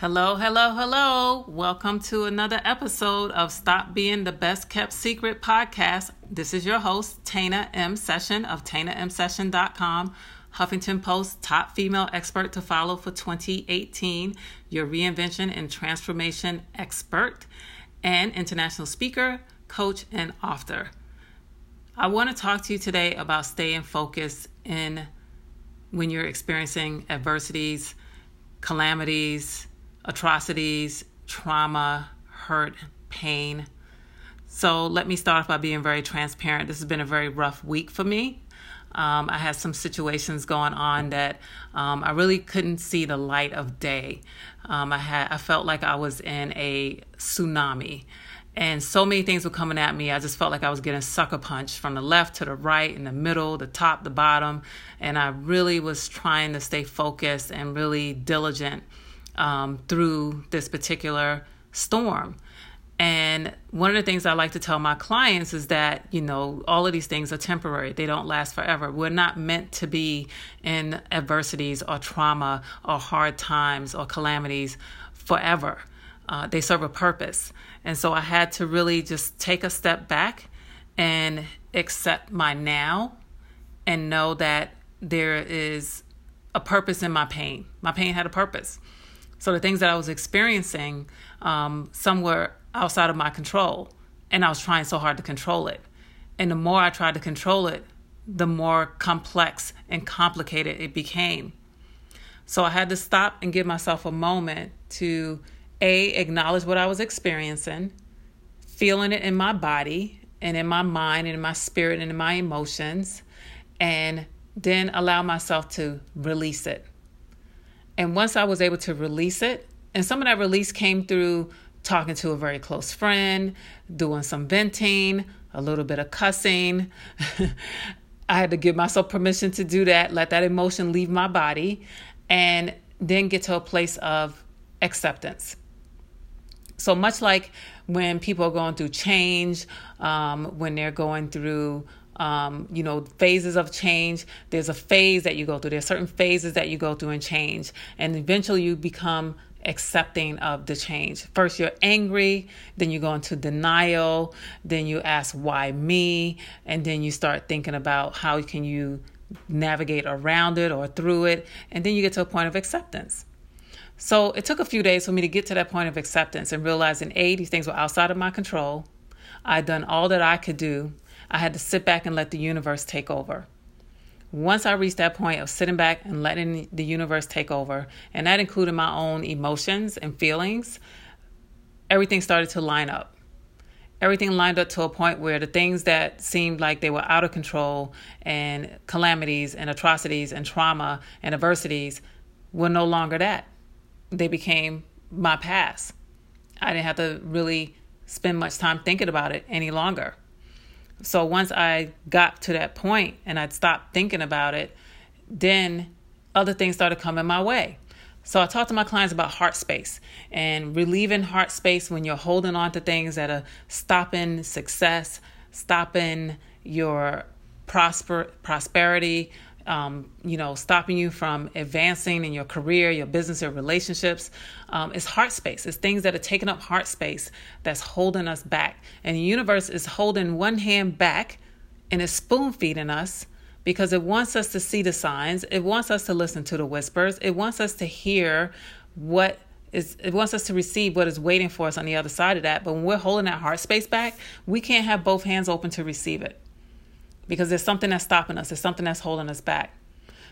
Hello, hello, hello. Welcome to another episode of Stop Being the Best Kept Secret podcast. This is your host, Tana M. Session of TanaMSession.com, Huffington Post top female expert to follow for 2018, your reinvention and transformation expert, and international speaker, coach, and author. I want to talk to you today about staying focused in when you're experiencing adversities, calamities, atrocities, trauma, hurt, pain. So let me start off by being very transparent. This has been a very rough week for me. Um, I had some situations going on that um, I really couldn't see the light of day. Um, I had I felt like I was in a tsunami, and so many things were coming at me. I just felt like I was getting sucker punched from the left to the right, in the middle, the top, the bottom, and I really was trying to stay focused and really diligent um, through this particular storm. And one of the things I like to tell my clients is that, you know, all of these things are temporary. They don't last forever. We're not meant to be in adversities or trauma or hard times or calamities forever. Uh, they serve a purpose. And so I had to really just take a step back and accept my now and know that there is a purpose in my pain. My pain had a purpose. So the things that I was experiencing, um, some were outside of my control, and I was trying so hard to control it. And the more I tried to control it, the more complex and complicated it became. So I had to stop and give myself a moment to a acknowledge what I was experiencing, feeling it in my body and in my mind and in my spirit and in my emotions, and then allow myself to release it. And once I was able to release it, and some of that release came through talking to a very close friend, doing some venting, a little bit of cussing. I had to give myself permission to do that, let that emotion leave my body, and then get to a place of acceptance. So much like when people are going through change, um, when they're going through um, you know, phases of change. There's a phase that you go through. There's certain phases that you go through and change. And eventually you become accepting of the change. First, you're angry, then you go into denial, then you ask, why me? And then you start thinking about how can you navigate around it or through it. And then you get to a point of acceptance. So it took a few days for me to get to that point of acceptance and realizing A, these things were outside of my control. I'd done all that I could do I had to sit back and let the universe take over. Once I reached that point of sitting back and letting the universe take over, and that included my own emotions and feelings, everything started to line up. Everything lined up to a point where the things that seemed like they were out of control and calamities and atrocities and trauma and adversities were no longer that. They became my past. I didn't have to really spend much time thinking about it any longer. So once I got to that point and I'd stopped thinking about it, then other things started coming my way. So I talk to my clients about heart space and relieving heart space when you're holding on to things that are stopping success, stopping your prosper prosperity, um, you know, stopping you from advancing in your career, your business, your relationships. Um, it's heart space. It's things that are taking up heart space that's holding us back. And the universe is holding one hand back and is spoon feeding us because it wants us to see the signs. It wants us to listen to the whispers. It wants us to hear what is, it wants us to receive what is waiting for us on the other side of that. But when we're holding that heart space back, we can't have both hands open to receive it because there's something that's stopping us, there's something that's holding us back.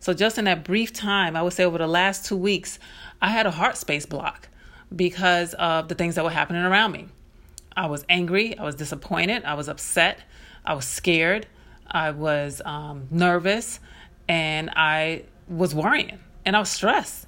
So, just in that brief time, I would say over the last two weeks, I had a heart space block because of the things that were happening around me. I was angry, I was disappointed, I was upset, I was scared, I was um, nervous, and I was worrying. And I was stressed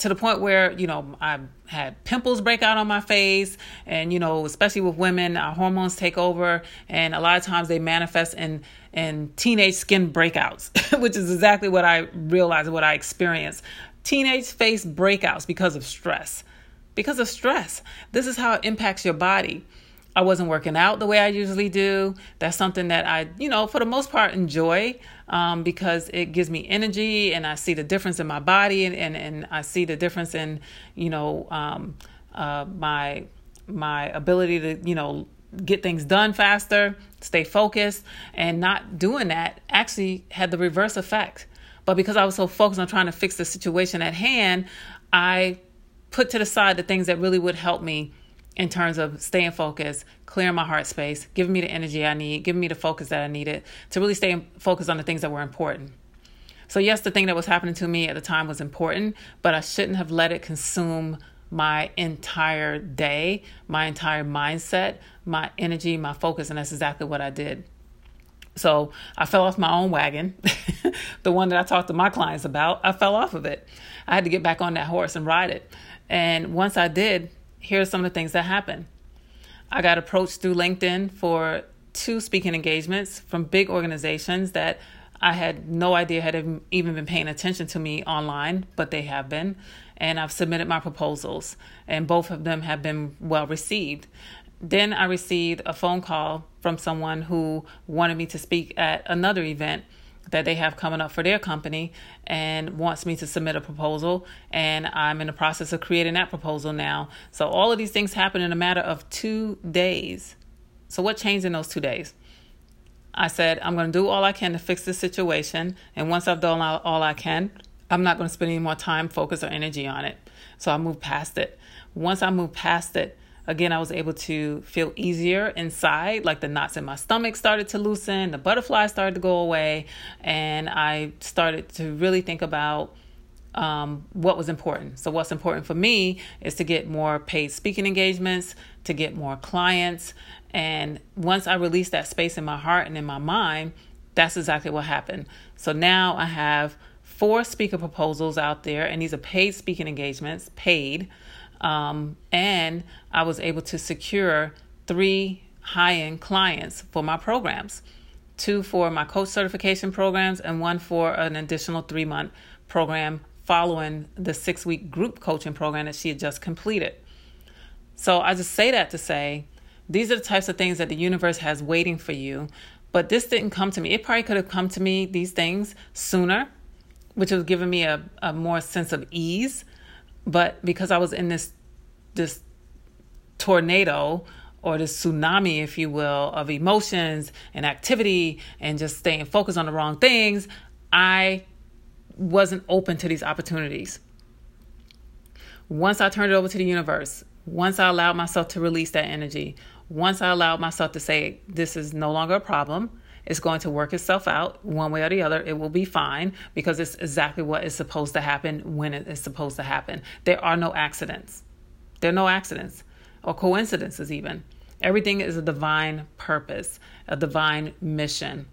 to the point where you know I had pimples break out on my face, and you know especially with women, our hormones take over, and a lot of times they manifest in in teenage skin breakouts, which is exactly what I realized, what I experienced. Teenage face breakouts because of stress. Because of stress. This is how it impacts your body. I wasn't working out the way I usually do. That's something that I, you know, for the most part enjoy um, because it gives me energy and I see the difference in my body and, and, and I see the difference in, you know, um, uh, my my ability to, you know, get things done faster, stay focused, and not doing that actually had the reverse effect. But because I was so focused on trying to fix the situation at hand, I put to the side the things that really would help me in terms of staying focused, clearing my heart space, giving me the energy I need, giving me the focus that I needed to really stay focused on the things that were important. So, yes, the thing that was happening to me at the time was important, but I shouldn't have let it consume my entire day, my entire mindset, my energy, my focus, and that's exactly what I did. So I fell off my own wagon, the one that I talked to my clients about. I fell off of it. I had to get back on that horse and ride it. And once I did, here are some of the things that happened. I got approached through LinkedIn for two speaking engagements from big organizations that I had no idea had even been paying attention to me online, but they have been. And I've submitted my proposals, and both of them have been well received. Then I received a phone call from someone who wanted me to speak at another event that they have coming up for their company and wants me to submit a proposal. And I'm in the process of creating that proposal now. So all of these things happen in a matter of two days. So, what changed in those two days? I said, I'm going to do all I can to fix this situation. And once I've done all I can, I'm not going to spend any more time, focus, or energy on it. So I moved past it. Once I moved past it, Again, I was able to feel easier inside, like the knots in my stomach started to loosen, the butterflies started to go away, and I started to really think about um, what was important. So, what's important for me is to get more paid speaking engagements, to get more clients. And once I released that space in my heart and in my mind, that's exactly what happened. So now I have four speaker proposals out there, and these are paid speaking engagements, paid. Um, and I was able to secure three high end clients for my programs two for my coach certification programs, and one for an additional three month program following the six week group coaching program that she had just completed. So I just say that to say these are the types of things that the universe has waiting for you. But this didn't come to me. It probably could have come to me, these things, sooner, which was given me a, a more sense of ease but because I was in this this tornado or this tsunami, if you will, of emotions and activity and just staying focused on the wrong things, I wasn't open to these opportunities. Once I turned it over to the universe, once I allowed myself to release that energy, once I allowed myself to say, this is no longer a problem, it's going to work itself out one way or the other. It will be fine because it's exactly what is supposed to happen when it is supposed to happen. There are no accidents. There are no accidents or coincidences, even. Everything is a divine purpose, a divine mission,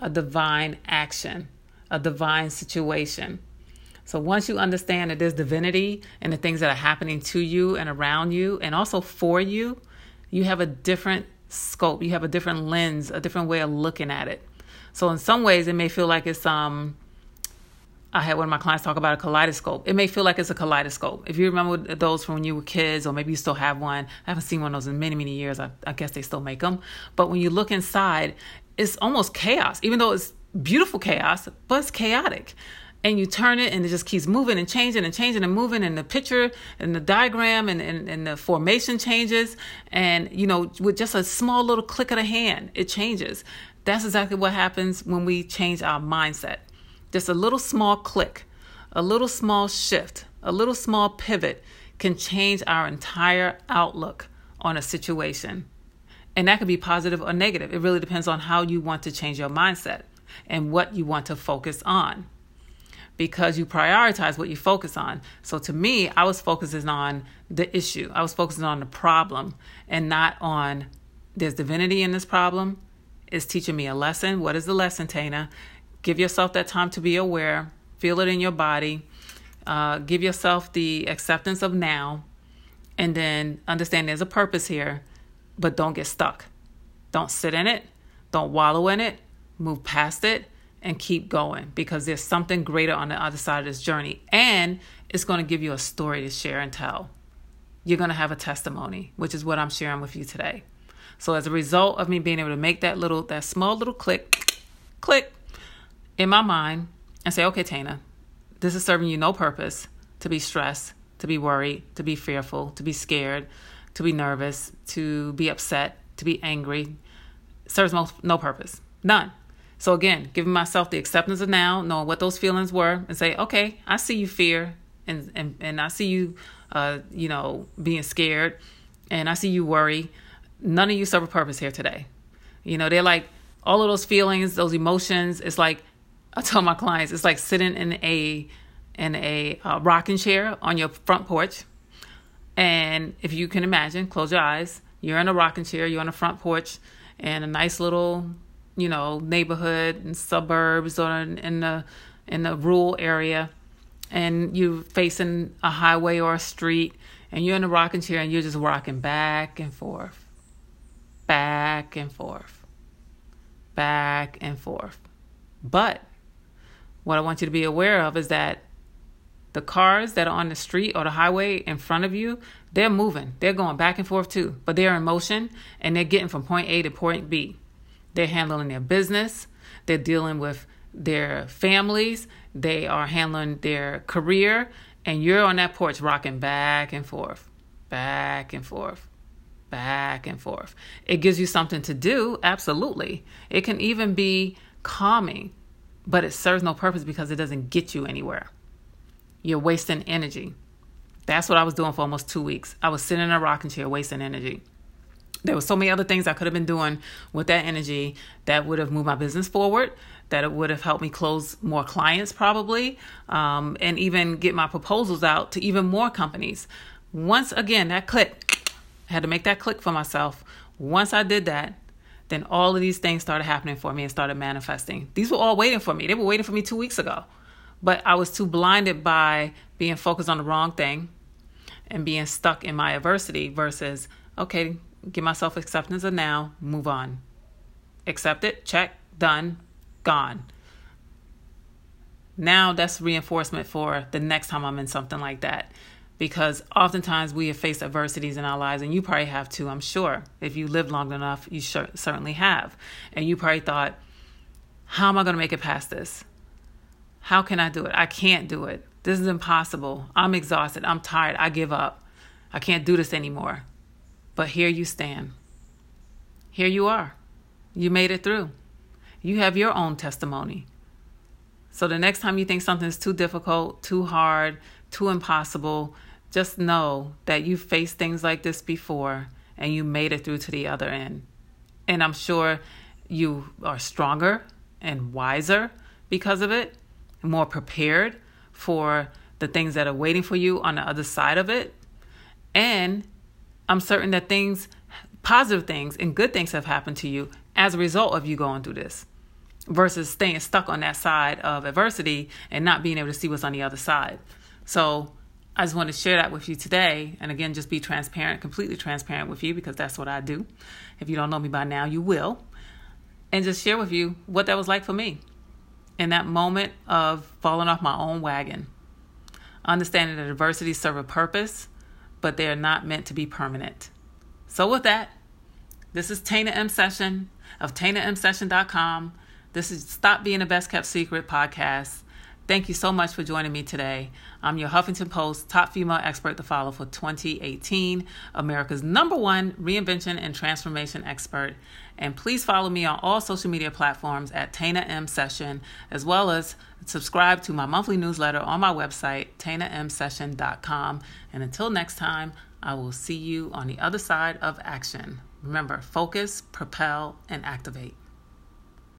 a divine action, a divine situation. So once you understand that there's divinity and the things that are happening to you and around you and also for you, you have a different scope. You have a different lens, a different way of looking at it. So in some ways, it may feel like it's um. I had one of my clients talk about a kaleidoscope. It may feel like it's a kaleidoscope. If you remember those from when you were kids, or maybe you still have one. I haven't seen one of those in many, many years. I, I guess they still make them. But when you look inside, it's almost chaos, even though it's beautiful chaos, but it's chaotic and you turn it and it just keeps moving and changing and changing and moving and the picture and the diagram and, and, and the formation changes. And you know with just a small little click of the hand it changes. That's exactly what happens when we change our mindset. Just a little small click a little small shift a little small pivot can change our entire outlook on a situation. And that could be positive or negative. It really depends on how you want to change your mindset and what you want to focus on because you prioritize what you focus on. So to me, I was focusing on the issue. I was focusing on the problem and not on there's divinity in this problem. It's teaching me a lesson. What is the lesson, Tana? Give yourself that time to be aware. Feel it in your body. Uh, give yourself the acceptance of now. And then understand there's a purpose here, but don't get stuck. Don't sit in it. Don't wallow in it. Move past it and keep going because there's something greater on the other side of this journey. And it's going to give you a story to share and tell. You're going to have a testimony, which is what I'm sharing with you today. So as a result of me being able to make that little, that small little click, click in my mind and say, okay, Tana, this is serving you no purpose to be stressed, to be worried, to be fearful, to be scared, to be nervous, to be upset, to be angry. serves no, no purpose. None. So again, giving myself the acceptance of now, knowing what those feelings were, and say, okay, I see you fear, and and, and I see you, uh, you know, being scared, and I see you worry. None of you serve a purpose here today. You know, they're like all of those feelings, those emotions. It's like I tell my clients, it's like sitting in a in a uh, rocking chair on your front porch, and if you can imagine, close your eyes. You're in a rocking chair. You're on a front porch, and a nice little, you know, neighborhood and suburbs or in, in the in the rural area, and you're facing a highway or a street, and you're in a rocking chair, and you're just rocking back and forth, back and forth, back and forth. But what I want you to be aware of is that the cars that are on the street or the highway in front of you, they're moving. They're going back and forth too, but they're in motion and they're getting from point A to point B. They're handling their business, they're dealing with their families, they are handling their career, and you're on that porch rocking back and forth, back and forth, back and forth. It gives you something to do, absolutely. It can even be calming, but it serves no purpose because it doesn't get you anywhere. You're wasting energy. That's what I was doing for almost two weeks. I was sitting in a rocking chair wasting energy. There were so many other things I could have been doing with that energy that would have moved my business forward, that it would have helped me close more clients probably, um, and even get my proposals out to even more companies. Once again, that click, I had to make that click for myself. Once I did that, then all of these things started happening for me and started manifesting. These were all waiting for me. They were waiting for me two weeks ago. But I was too blinded by being focused on the wrong thing and being stuck in my adversity versus, okay, give myself acceptance of now, move on. Accept it, check, done, gone. Now that's reinforcement for the next time I'm in something like that. Because oftentimes we have faced adversities in our lives, and you probably have too, I'm sure. If you live long enough, you certainly have. And you probably thought, how am I going to make it past this? How can I do it? I can't do it. This is impossible. I'm exhausted. I'm tired. I give up. I can't do this anymore. But here you stand. Here you are. You made it through. You have your own testimony. So the next time you think something's too difficult, too hard, too impossible, just know that you've faced things like this before and you made it through to the other end. And I'm sure you are stronger and wiser because of it more prepared for the things that are waiting for you on the other side of it. And I'm certain that things, positive things, and good things have happened to you as a result of you going through this versus staying stuck on that side of adversity and not being able to see what's on the other side. So, I just want to share that with you today. And again, just be transparent, completely transparent with you because that's what I do. If you don't know me by now, you will. And just share with you what that was like for me in that moment of falling off my own wagon, understanding that adversities serve a purpose, but they are not meant to be permanent. So, with that, this is Tana M Session of TanaMSession.com. This is Stop Being the Best Kept Secret podcast. Thank you so much for joining me today. I'm your Huffington Post top female expert to follow for 2018, America's number one reinvention and transformation expert. And please follow me on all social media platforms at Tana M Session, as well as subscribe to my monthly newsletter on my website, TanaMSession.com. And until next time, I will see you on the other side of action. Remember, focus, propel, and activate.